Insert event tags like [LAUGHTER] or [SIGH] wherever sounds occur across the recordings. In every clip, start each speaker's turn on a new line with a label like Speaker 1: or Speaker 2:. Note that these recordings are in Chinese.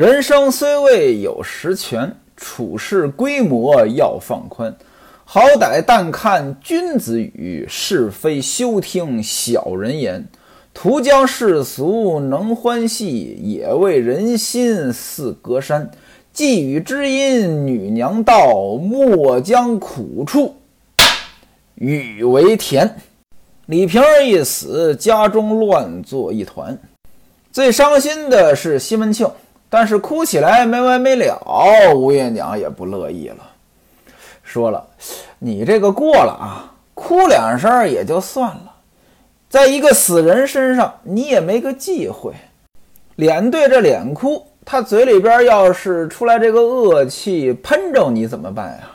Speaker 1: 人生虽未有实权，处事规模要放宽。好歹但看君子语，是非休听小人言。图将世俗能欢喜，也为人心似隔山。寄语知音女娘道，莫将苦处与为甜。李瓶儿一死，家中乱作一团。最伤心的是西门庆。但是哭起来没完没了，吴月娘也不乐意了，说了：“你这个过了啊，哭两声也就算了，在一个死人身上你也没个忌讳，脸对着脸哭，他嘴里边要是出来这个恶气喷着你怎么办呀？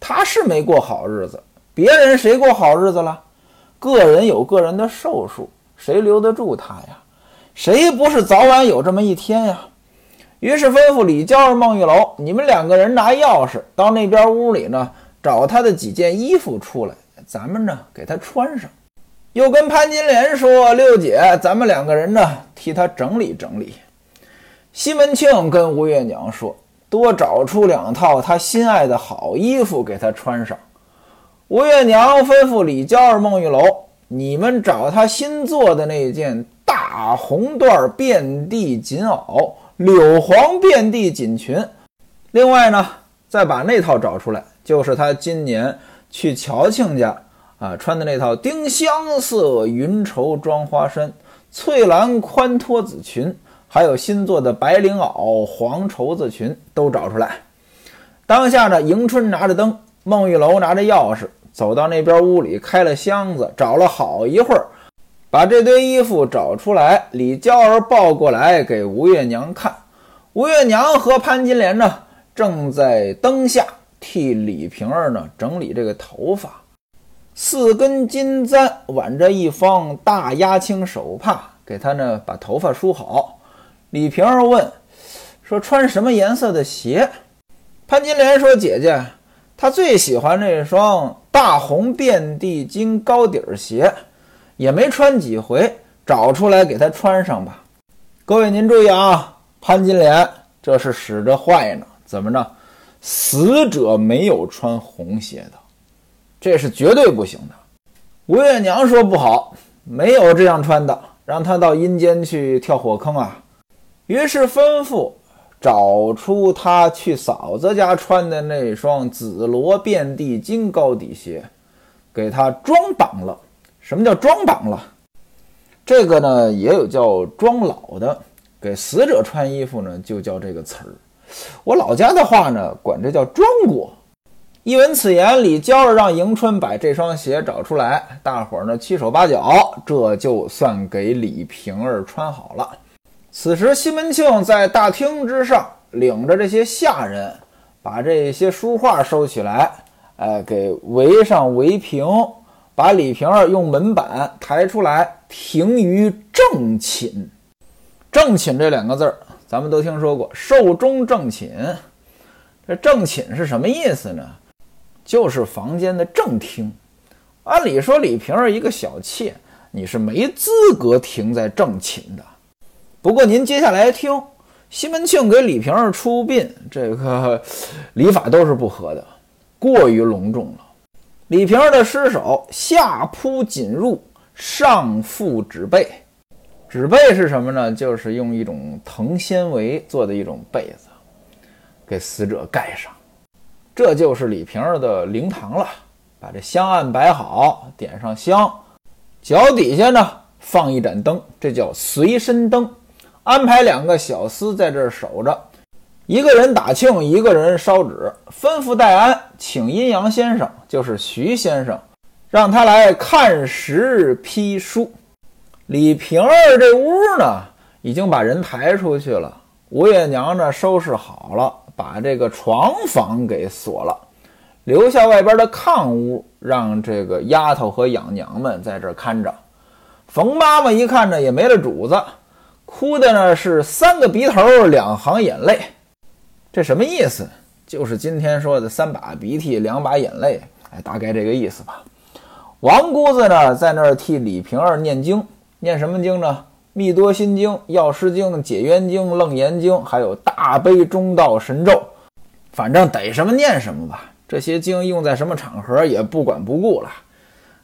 Speaker 1: 他是没过好日子，别人谁过好日子了？个人有个人的寿数，谁留得住他呀？谁不是早晚有这么一天呀？”于是吩咐李娇儿、孟玉楼，你们两个人拿钥匙到那边屋里呢，找他的几件衣服出来，咱们呢给他穿上。又跟潘金莲说：“六姐，咱们两个人呢替他整理整理。”西门庆跟吴月娘说：“多找出两套他心爱的好衣服给他穿上。”吴月娘吩咐李娇儿、孟玉楼：“你们找他新做的那件大红缎遍地锦袄。”柳黄遍地锦裙，另外呢，再把那套找出来，就是他今年去乔庆家啊穿的那套丁香色云绸装花衫、翠蓝宽拖子裙，还有新做的白绫袄、黄绸子裙都找出来。当下呢，迎春拿着灯，孟玉楼拿着钥匙，走到那边屋里，开了箱子，找了好一会儿。把这堆衣服找出来，李娇儿抱过来给吴月娘看。吴月娘和潘金莲呢，正在灯下替李瓶儿呢整理这个头发。四根金簪挽着一方大压青手帕，给她呢把头发梳好。李瓶儿问说：“穿什么颜色的鞋？”潘金莲说：“姐姐，她最喜欢那双大红遍地金高底儿鞋。”也没穿几回，找出来给他穿上吧。各位您注意啊，潘金莲这是使着坏呢。怎么着？死者没有穿红鞋的，这是绝对不行的。吴月娘说不好，没有这样穿的，让他到阴间去跳火坑啊。于是吩咐找出他去嫂子家穿的那双紫罗遍地金高底鞋，给他装绑了。什么叫装绑了？这个呢也有叫装老的，给死者穿衣服呢就叫这个词儿。我老家的话呢管这叫装过。一闻此言，李娇儿让迎春把这双鞋找出来，大伙儿呢七手八脚，这就算给李瓶儿穿好了。此时西门庆在大厅之上，领着这些下人，把这些书画收起来，哎，给围上围屏。把李瓶儿用门板抬出来，停于正寝。正寝这两个字儿，咱们都听说过，寿终正寝。这正寝是什么意思呢？就是房间的正厅。按理说，李瓶儿一个小妾，你是没资格停在正寝的。不过您接下来听，西门庆给李瓶儿出殡，这个 [LAUGHS] 礼法都是不合的，过于隆重了。李瓶儿的尸首下铺锦褥，上覆纸被。纸被是什么呢？就是用一种藤纤维做的一种被子，给死者盖上。这就是李瓶儿的灵堂了。把这香案摆好，点上香，脚底下呢放一盏灯，这叫随身灯。安排两个小厮在这儿守着。一个人打磬，一个人烧纸，吩咐戴安请阴阳先生，就是徐先生，让他来看时批书。李瓶儿这屋呢，已经把人抬出去了。吴月娘呢，收拾好了，把这个床房给锁了，留下外边的炕屋，让这个丫头和养娘们在这看着。冯妈妈一看呢，也没了主子，哭的呢是三个鼻头两行眼泪。这什么意思？就是今天说的三把鼻涕两把眼泪，哎，大概这个意思吧。王姑子呢，在那儿替李瓶儿念经，念什么经呢？密多心经、药师经、解元经、楞严经，还有大悲中道神咒，反正逮什么念什么吧。这些经用在什么场合也不管不顾了。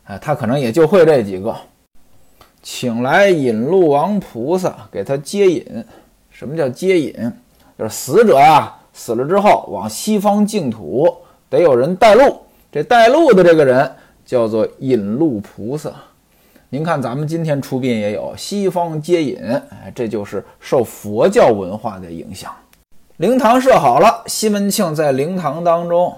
Speaker 1: 哎，他可能也就会这几个。请来引路王菩萨给他接引。什么叫接引？就是死者呀，死了之后往西方净土得有人带路。这带路的这个人叫做引路菩萨。您看，咱们今天出殡也有西方接引，哎，这就是受佛教文化的影响。灵堂设好了，西门庆在灵堂当中，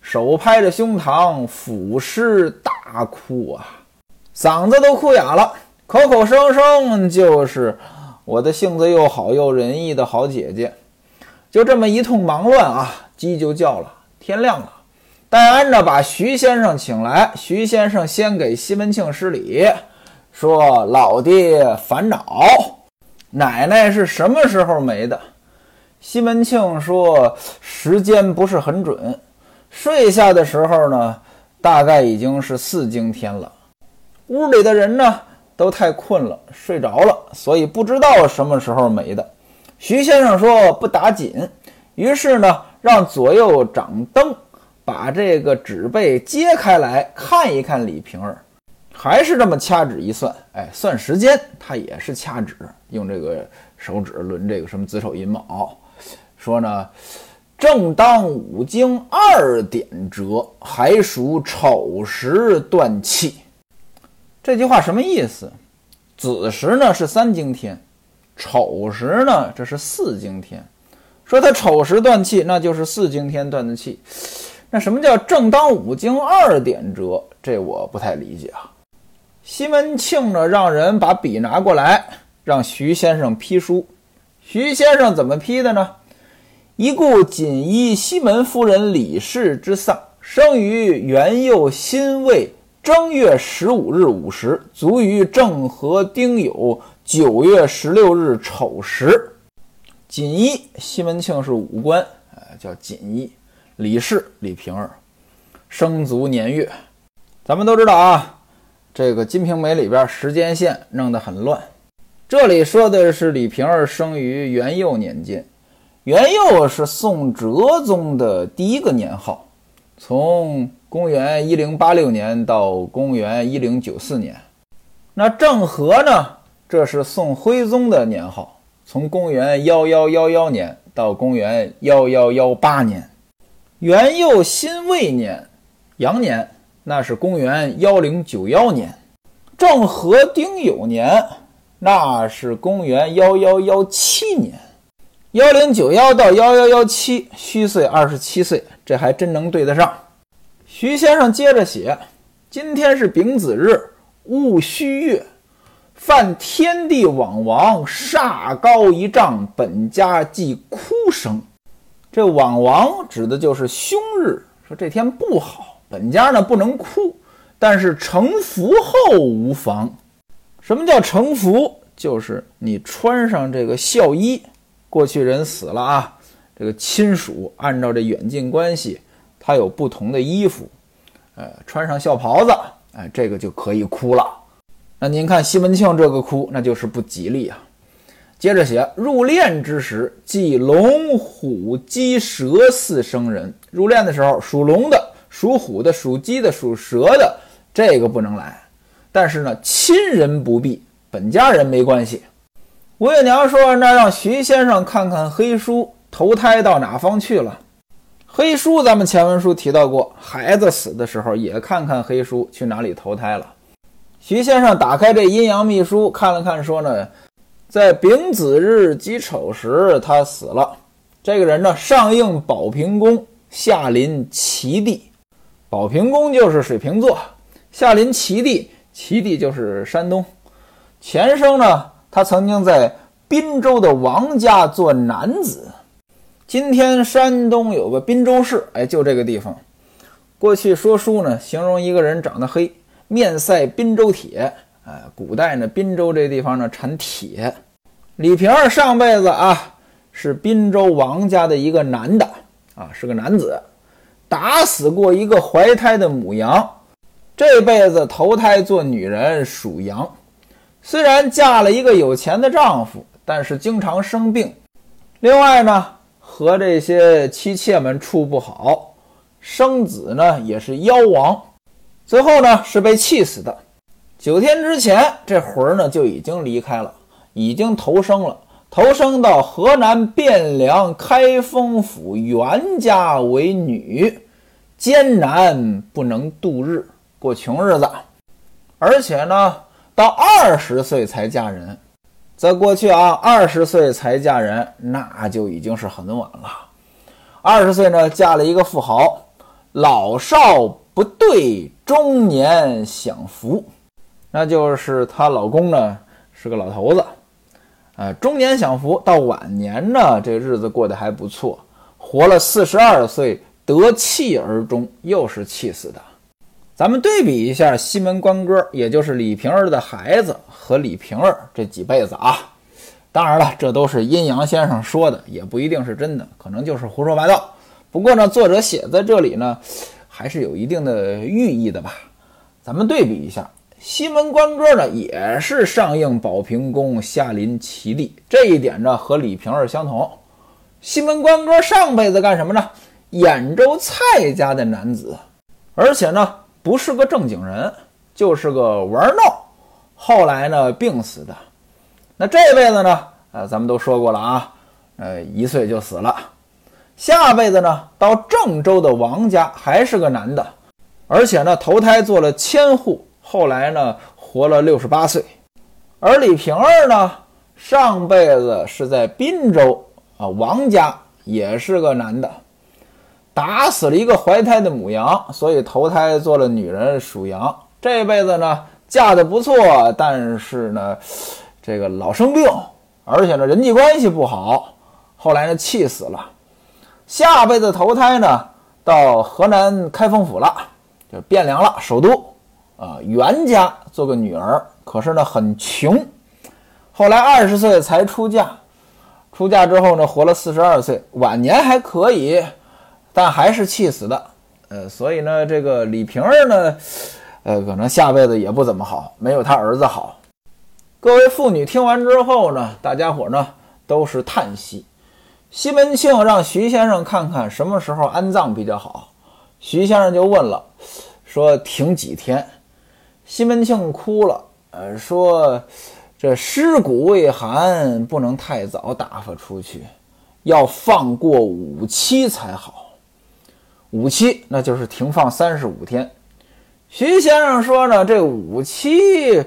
Speaker 1: 手拍着胸膛，俯尸大哭啊，嗓子都哭哑了，口口声声就是我的性子又好又仁义的好姐姐。就这么一通忙乱啊，鸡就叫了，天亮了。戴安呢，把徐先生请来。徐先生先给西门庆施礼，说：“老爹烦恼，奶奶是什么时候没的？”西门庆说：“时间不是很准，睡下的时候呢，大概已经是四更天了。屋里的人呢，都太困了，睡着了，所以不知道什么时候没的。”徐先生说：“不打紧。”于是呢，让左右掌灯。把这个纸被揭开来看一看，李瓶儿还是这么掐指一算，哎，算时间，他也是掐指，用这个手指轮这个什么子丑寅卯，说呢，正当五经二点折，还属丑时断气。这句话什么意思？子时呢是三更天，丑时呢这是四经天，说他丑时断气，那就是四经天断的气。那什么叫正当五经二点折？这我不太理解啊。西门庆呢，让人把笔拿过来，让徐先生批书。徐先生怎么批的呢？一故锦衣西门夫人李氏之丧，生于元佑辛未正月十五日午时，卒于正和丁酉九月十六日丑时。锦衣，西门庆是武官，呃，叫锦衣。李氏李瓶儿，生卒年月，咱们都知道啊。这个《金瓶梅》里边时间线弄得很乱。这里说的是李瓶儿生于元佑年间，元佑是宋哲宗的第一个年号，从公元一零八六年到公元一零九四年。那郑和呢？这是宋徽宗的年号，从公元幺幺幺幺年到公元幺幺幺八年。元佑辛未年，羊年，那是公元幺零九幺年；正和丁酉年，那是公元幺幺幺七年。幺零九幺到幺幺幺七，虚岁二十七岁，这还真能对得上。徐先生接着写：今天是丙子日，戊戌月，犯天地往王，煞高一丈，本家即哭声。这往王指的就是凶日，说这天不好，本家呢不能哭，但是成福后无妨。什么叫成福？就是你穿上这个孝衣，过去人死了啊，这个亲属按照这远近关系，他有不同的衣服，呃，穿上孝袍子，哎，这个就可以哭了。那您看西门庆这个哭，那就是不吉利啊。接着写入殓之时，即龙虎鸡蛇四生人。入殓的时候，属龙的、属虎的、属鸡的、属蛇的，这个不能来。但是呢，亲人不必，本家人没关系。吴月娘说：“那让徐先生看看黑书，投胎到哪方去了？”黑书咱们前文书提到过，孩子死的时候也看看黑书，去哪里投胎了。徐先生打开这阴阳秘书看了看，说呢。在丙子日己丑时，他死了。这个人呢，上应宝平宫，下临齐地。宝平宫就是水瓶座，下临齐地，齐地就是山东。前生呢，他曾经在滨州的王家做男子。今天山东有个滨州市，哎，就这个地方。过去说书呢，形容一个人长得黑，面赛滨州铁。哎，古代呢，滨州这地方呢产铁。李瓶儿上辈子啊是滨州王家的一个男的啊，是个男子，打死过一个怀胎的母羊，这辈子投胎做女人属羊，虽然嫁了一个有钱的丈夫，但是经常生病。另外呢，和这些妻妾们处不好，生子呢也是夭亡。最后呢是被气死的。九天之前，这魂儿呢就已经离开了，已经投生了，投生到河南汴梁开封府袁家为女，艰难不能度日，过穷日子，而且呢。到二十岁才嫁人，在过去啊，二十岁才嫁人，那就已经是很晚了。二十岁呢，嫁了一个富豪，老少不对，中年享福，那就是她老公呢是个老头子，呃，中年享福，到晚年呢，这日子过得还不错，活了四十二岁，得气而终，又是气死的。咱们对比一下西门官哥，也就是李瓶儿的孩子和李瓶儿这几辈子啊。当然了，这都是阴阳先生说的，也不一定是真的，可能就是胡说八道。不过呢，作者写在这里呢，还是有一定的寓意的吧。咱们对比一下，西门官哥呢，也是上应保平宫，下临齐地，这一点呢和李瓶儿相同。西门官哥上辈子干什么呢？兖州蔡家的男子，而且呢。不是个正经人，就是个玩闹。后来呢，病死的。那这辈子呢？呃，咱们都说过了啊，呃，一岁就死了。下辈子呢，到郑州的王家，还是个男的，而且呢，投胎做了千户。后来呢，活了六十八岁。而李瓶儿呢，上辈子是在滨州啊，王家也是个男的。打死了一个怀胎的母羊，所以投胎做了女人属羊。这辈子呢，嫁的不错，但是呢，这个老生病，而且呢，人际关系不好。后来呢，气死了。下辈子投胎呢，到河南开封府了，就汴梁了，首都啊，袁家做个女儿。可是呢，很穷。后来二十岁才出嫁，出嫁之后呢，活了四十二岁，晚年还可以。但还是气死的，呃，所以呢，这个李瓶儿呢，呃，可能下辈子也不怎么好，没有他儿子好。各位妇女听完之后呢，大家伙呢都是叹息。西门庆让徐先生看看什么时候安葬比较好，徐先生就问了，说停几天？西门庆哭了，呃，说这尸骨未寒，不能太早打发出去，要放过五七才好。五七，那就是停放三十五天。徐先生说呢，这五七，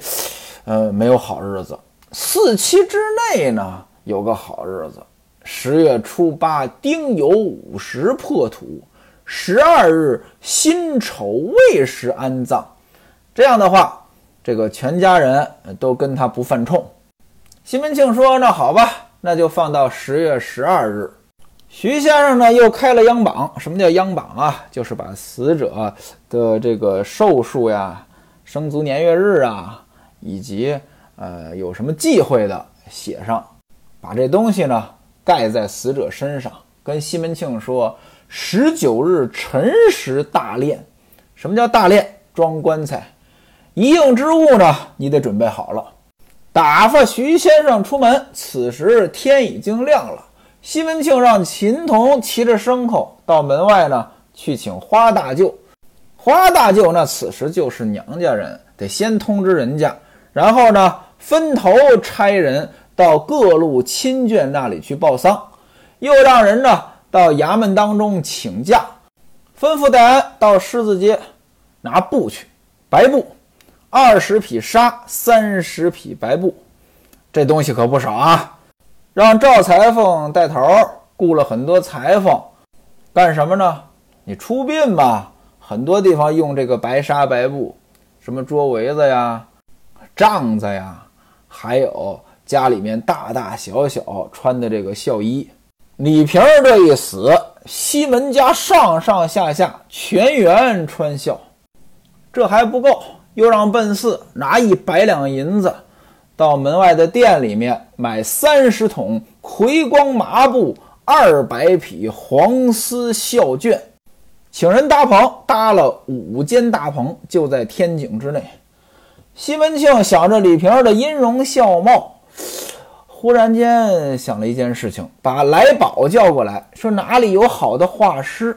Speaker 1: 呃，没有好日子。四七之内呢，有个好日子。十月初八，丁酉午时破土，十二日辛丑未时安葬。这样的话，这个全家人都跟他不犯冲。西门庆说：“那好吧，那就放到十月十二日。”徐先生呢，又开了央榜。什么叫央榜啊？就是把死者的这个寿数呀、生卒年月日啊，以及呃有什么忌讳的写上，把这东西呢盖在死者身上。跟西门庆说：十九日辰时大殓。什么叫大殓？装棺材。一应之物呢，你得准备好了。打发徐先生出门。此时天已经亮了。西门庆让秦童骑着牲口到门外呢，去请花大舅。花大舅那此时就是娘家人，得先通知人家，然后呢分头差人到各路亲眷那里去报丧，又让人呢到衙门当中请假，吩咐戴安到狮子街拿布去，白布，二十匹纱，三十匹白布，这东西可不少啊。让赵裁缝带头，雇了很多裁缝，干什么呢？你出殡吧，很多地方用这个白纱白布，什么桌围子呀、帐子呀，还有家里面大大小小穿的这个孝衣。李瓶儿这一死，西门家上上下下全员穿孝，这还不够，又让奔四拿一百两银子。到门外的店里面买三十桶葵光麻布，二百匹黄丝孝绢，请人搭棚，搭了五间大棚，就在天井之内。西门庆想着李瓶儿的音容笑貌，忽然间想了一件事情，把来宝叫过来，说哪里有好的画师，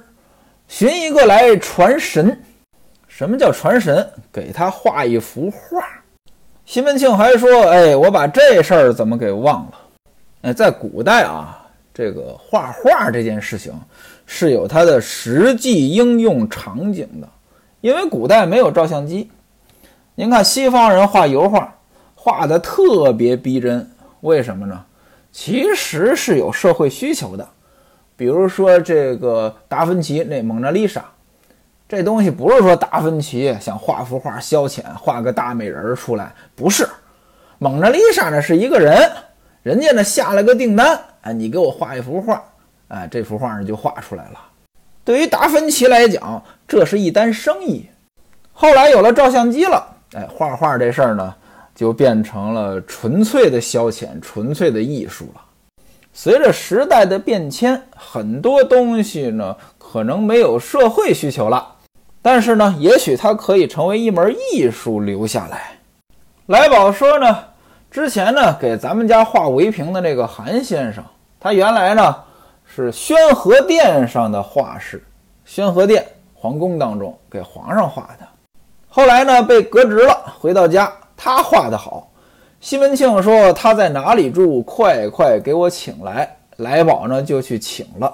Speaker 1: 寻一个来传神。什么叫传神？给他画一幅画。西门庆还说：“哎，我把这事儿怎么给忘了？哎，在古代啊，这个画画这件事情是有它的实际应用场景的，因为古代没有照相机。”您看西方人画油画，画的特别逼真，为什么呢？其实是有社会需求的。比如说这个达芬奇那蒙娜丽莎，这东西不是说达芬奇想画幅画消遣，画个大美人出来，不是。蒙娜丽莎呢是一个人，人家呢下了个订单，哎，你给我画一幅画，哎，这幅画呢就画出来了。对于达芬奇来讲，这是一单生意。后来有了照相机了。哎，画画这事儿呢，就变成了纯粹的消遣，纯粹的艺术了。随着时代的变迁，很多东西呢，可能没有社会需求了，但是呢，也许它可以成为一门艺术留下来。来宝说呢，之前呢，给咱们家画围屏的那个韩先生，他原来呢是宣和殿上的画师，宣和殿皇宫当中给皇上画的。后来呢，被革职了。回到家，他画的好。西门庆说他在哪里住，快快给我请来。来宝呢就去请了。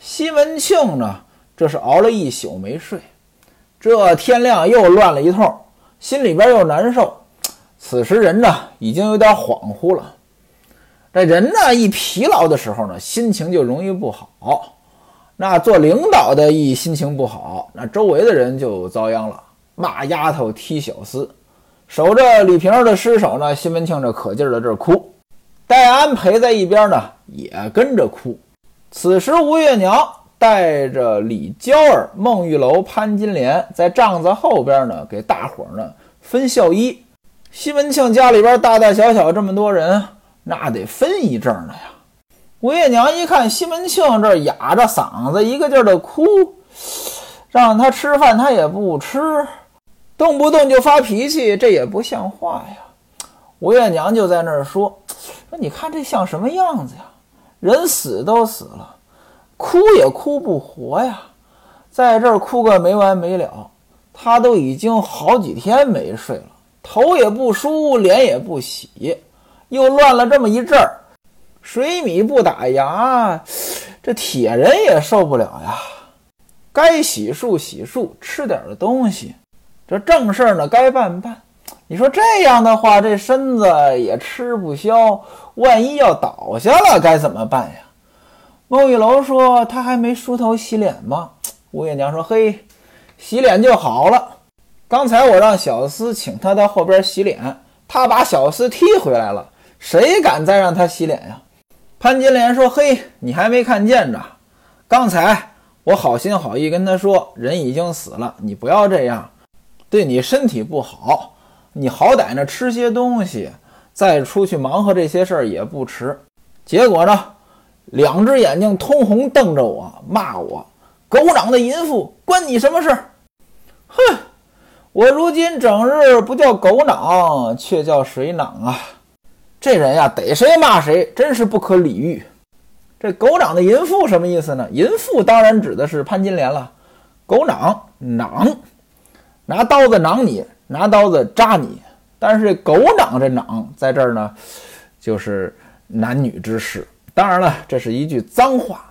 Speaker 1: 西门庆呢，这是熬了一宿没睡，这天亮又乱了一通，心里边又难受。此时人呢已经有点恍惚了。这人呢一疲劳的时候呢，心情就容易不好。那做领导的一心情不好，那周围的人就遭殃了。骂丫头踢小厮，守着李瓶儿的尸首呢。西门庆这可劲儿的这哭，戴安陪在一边呢，也跟着哭。此时吴月娘带着李娇儿、孟玉楼、潘金莲在帐子后边呢，给大伙儿呢分孝衣。西门庆家里边大大小小这么多人，那得分一阵呢呀。吴月娘一看西门庆这哑着嗓子，一个劲儿的哭，让他吃饭他也不吃。动不动就发脾气，这也不像话呀！吴月娘就在那儿说：“说你看这像什么样子呀？人死都死了，哭也哭不活呀，在这儿哭个没完没了。他都已经好几天没睡了，头也不梳，脸也不洗，又乱了这么一阵儿，水米不打牙，这铁人也受不了呀。该洗漱洗漱，吃点东西。”这正事儿呢，该办办。你说这样的话，这身子也吃不消，万一要倒下了，该怎么办呀？孟玉楼说：“他还没梳头洗脸吗？”吴月娘说：“嘿，洗脸就好了。刚才我让小厮请他到后边洗脸，他把小厮踢回来了，谁敢再让他洗脸呀？”潘金莲说：“嘿，你还没看见着？刚才我好心好意跟他说，人已经死了，你不要这样。”对你身体不好，你好歹呢吃些东西，再出去忙活这些事儿也不迟。结果呢，两只眼睛通红，瞪着我骂我：“狗长的淫妇，关你什么事儿？”哼，我如今整日不叫狗囊，却叫水囊啊！这人呀，逮谁骂谁，真是不可理喻。这狗长的淫妇什么意思呢？淫妇当然指的是潘金莲了。狗囊囊。拿刀子囊你，拿刀子扎你，但是狗囊这囊在这儿呢，就是男女之事。当然了，这是一句脏话。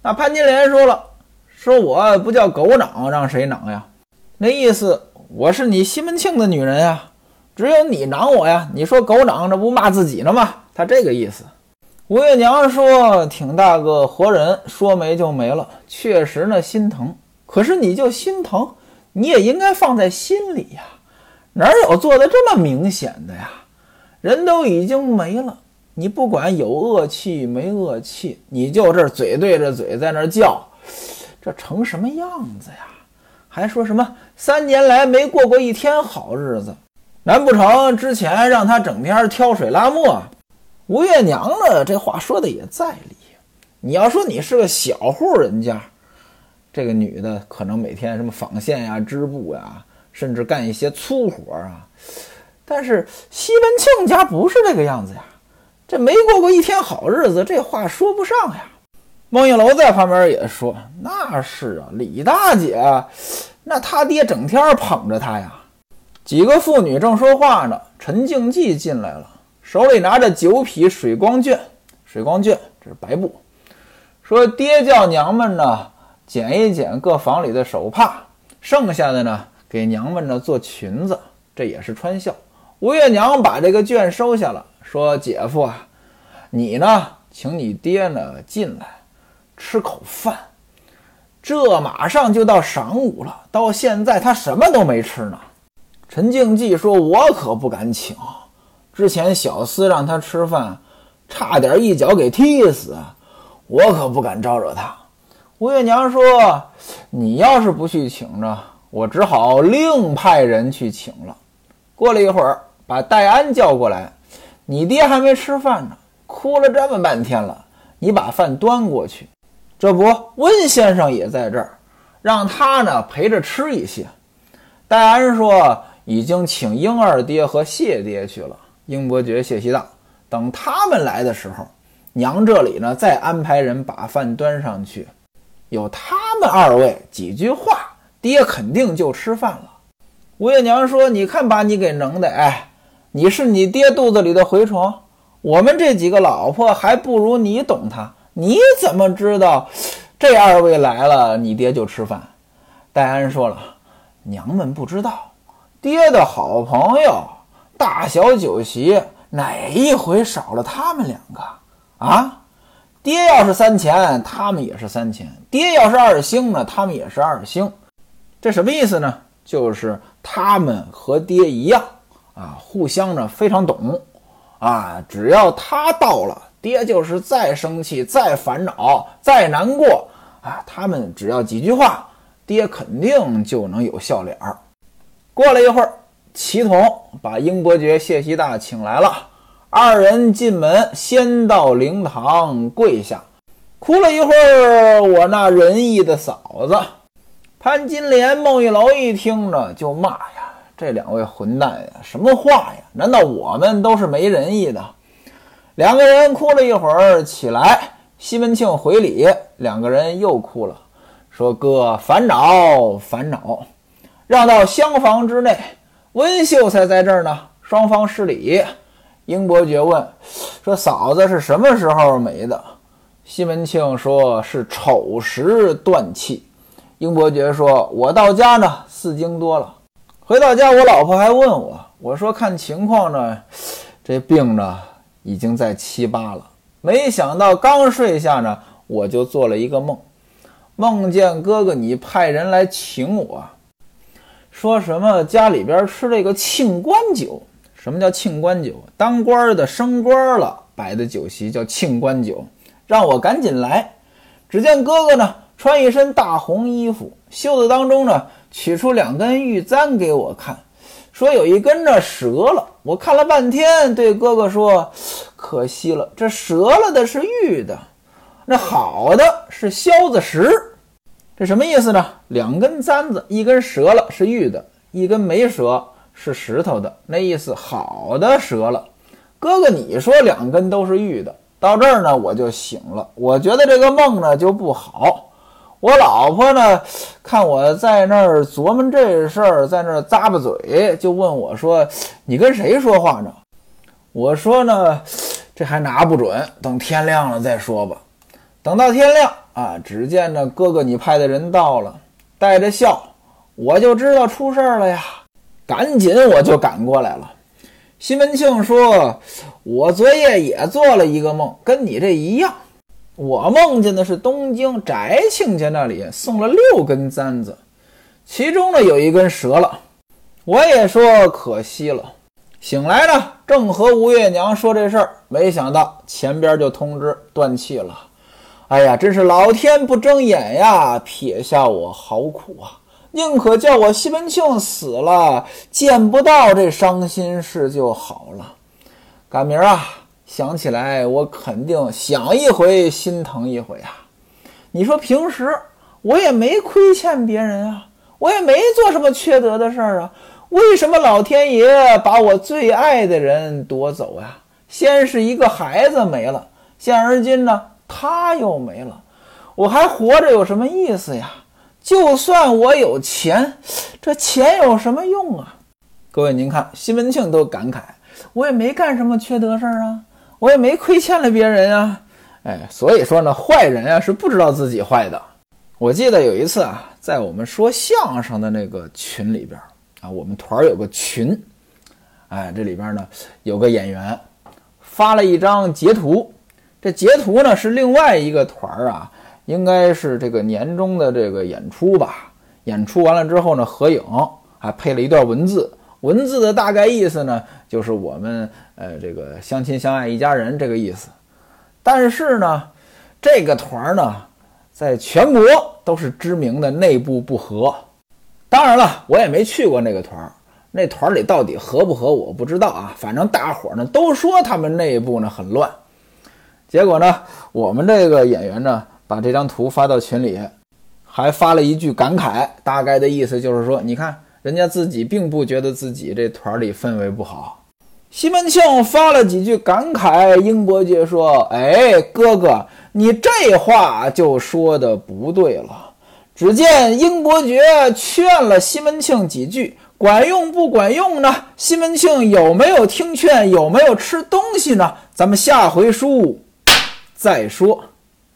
Speaker 1: 那潘金莲说了，说我不叫狗囊，让谁囊呀？那意思我是你西门庆的女人呀，只有你囊我呀。你说狗囊，这不骂自己呢吗？他这个意思。吴月娘说，挺大个活人，说没就没了，确实呢心疼。可是你就心疼。你也应该放在心里呀，哪有做的这么明显的呀？人都已经没了，你不管有恶气没恶气，你就这嘴对着嘴在那叫，这成什么样子呀？还说什么三年来没过过一天好日子？难不成之前让他整天挑水拉磨？吴月娘呢？这话说的也在理。你要说你是个小户人家。这个女的可能每天什么纺线呀、织布呀，甚至干一些粗活啊。但是西门庆家不是这个样子呀，这没过过一天好日子，这话说不上呀。孟玉楼在旁边也说：“那是啊，李大姐，那他爹整天捧着她呀。”几个妇女正说话呢，陈静济进来了，手里拿着九匹水光绢。水光绢这是白布，说爹叫娘们呢剪一剪各房里的手帕，剩下的呢给娘们呢做裙子，这也是穿孝。吴月娘把这个绢收下了，说：“姐夫啊，你呢，请你爹呢进来。”吃口饭，这马上就到晌午了，到现在他什么都没吃呢。陈静济说：“我可不敢请，之前小厮让他吃饭，差点一脚给踢死，我可不敢招惹他。”吴月娘说：“你要是不去请着，我只好另派人去请了。”过了一会儿，把戴安叫过来：“你爹还没吃饭呢，哭了这么半天了，你把饭端过去。”这不，温先生也在这儿，让他呢陪着吃一些。戴安说已经请英二爹和谢爹去了。英伯爵、谢希大等他们来的时候，娘这里呢再安排人把饭端上去。有他们二位几句话，爹肯定就吃饭了。吴月娘说：“你看把你给能的，哎，你是你爹肚子里的蛔虫，我们这几个老婆还不如你懂他。”你怎么知道这二位来了，你爹就吃饭？戴安说了，娘们不知道，爹的好朋友，大小酒席哪一回少了他们两个啊？爹要是三钱，他们也是三钱；爹要是二星呢，他们也是二星。这什么意思呢？就是他们和爹一样啊，互相呢非常懂啊，只要他到了。爹就是再生气、再烦恼、再难过啊，他们只要几句话，爹肯定就能有笑脸儿。过了一会儿，祁同把英伯爵谢希大请来了，二人进门，先到灵堂跪下，哭了一会儿。我那仁义的嫂子潘金莲、孟玉楼一听呢，就骂呀：“这两位混蛋呀，什么话呀？难道我们都是没仁义的？”两个人哭了一会儿，起来。西门庆回礼，两个人又哭了，说：“哥，烦恼，烦恼。”让到厢房之内，温秀才在这儿呢。双方施礼。英伯爵问：“说嫂子是什么时候没的？”西门庆说：“是丑时断气。”英伯爵说：“我到家呢，四更多了。回到家，我老婆还问我，我说看情况呢，这病呢。”已经在七八了，没想到刚睡下呢，我就做了一个梦，梦见哥哥你派人来请我，说什么家里边吃这个庆官酒。什么叫庆官酒？当官的升官了摆的酒席叫庆官酒，让我赶紧来。只见哥哥呢，穿一身大红衣服，袖子当中呢取出两根玉簪给我看。说有一根呢折了，我看了半天，对哥哥说：“可惜了，这折了的是玉的，那好的是萧子石。这什么意思呢？两根簪子，一根折了是玉的，一根没折是石头的。那意思好的折了。哥哥，你说两根都是玉的，到这儿呢我就醒了。我觉得这个梦呢就不好。”我老婆呢，看我在那儿琢磨这事儿，在那儿咂巴嘴，就问我说：“你跟谁说话呢？”我说呢：“这还拿不准，等天亮了再说吧。”等到天亮啊，只见呢哥哥你派的人到了，带着笑，我就知道出事儿了呀，赶紧我就赶过来了。西门庆说：“我昨夜也做了一个梦，跟你这一样。”我梦见的是东京翟亲家那里送了六根簪子，其中呢有一根折了，我也说可惜了。醒来呢，正和吴月娘说这事儿，没想到前边就通知断气了。哎呀，真是老天不睁眼呀，撇下我好苦啊！宁可叫我西门庆死了，见不到这伤心事就好了。赶明儿啊！想起来，我肯定想一回心疼一回啊！你说平时我也没亏欠别人啊，我也没做什么缺德的事儿啊，为什么老天爷把我最爱的人夺走呀？先是一个孩子没了，现而今呢，他又没了，我还活着有什么意思呀？就算我有钱，这钱有什么用啊？各位，您看，西门庆都感慨，我也没干什么缺德事儿啊，我也没亏欠了别人啊。哎，所以说呢，坏人啊是不知道自己坏的。我记得有一次啊，在我们说相声的那个群里边啊，我们团有个群，哎，这里边呢有个演员发了一张截图，这截图呢是另外一个团啊。应该是这个年终的这个演出吧，演出完了之后呢，合影还配了一段文字，文字的大概意思呢，就是我们呃这个相亲相爱一家人这个意思。但是呢，这个团呢，在全国都是知名的内部不和。当然了，我也没去过那个团，那团里到底合不和我不知道啊。反正大伙呢都说他们内部呢很乱。结果呢，我们这个演员呢。把这张图发到群里，还发了一句感慨，大概的意思就是说，你看人家自己并不觉得自己这团里氛围不好。西门庆发了几句感慨，英伯爵说：“哎，哥哥，你这话就说的不对了。”只见英伯爵劝了西门庆几句，管用不管用呢？西门庆有没有听劝？有没有吃东西呢？咱们下回书再说。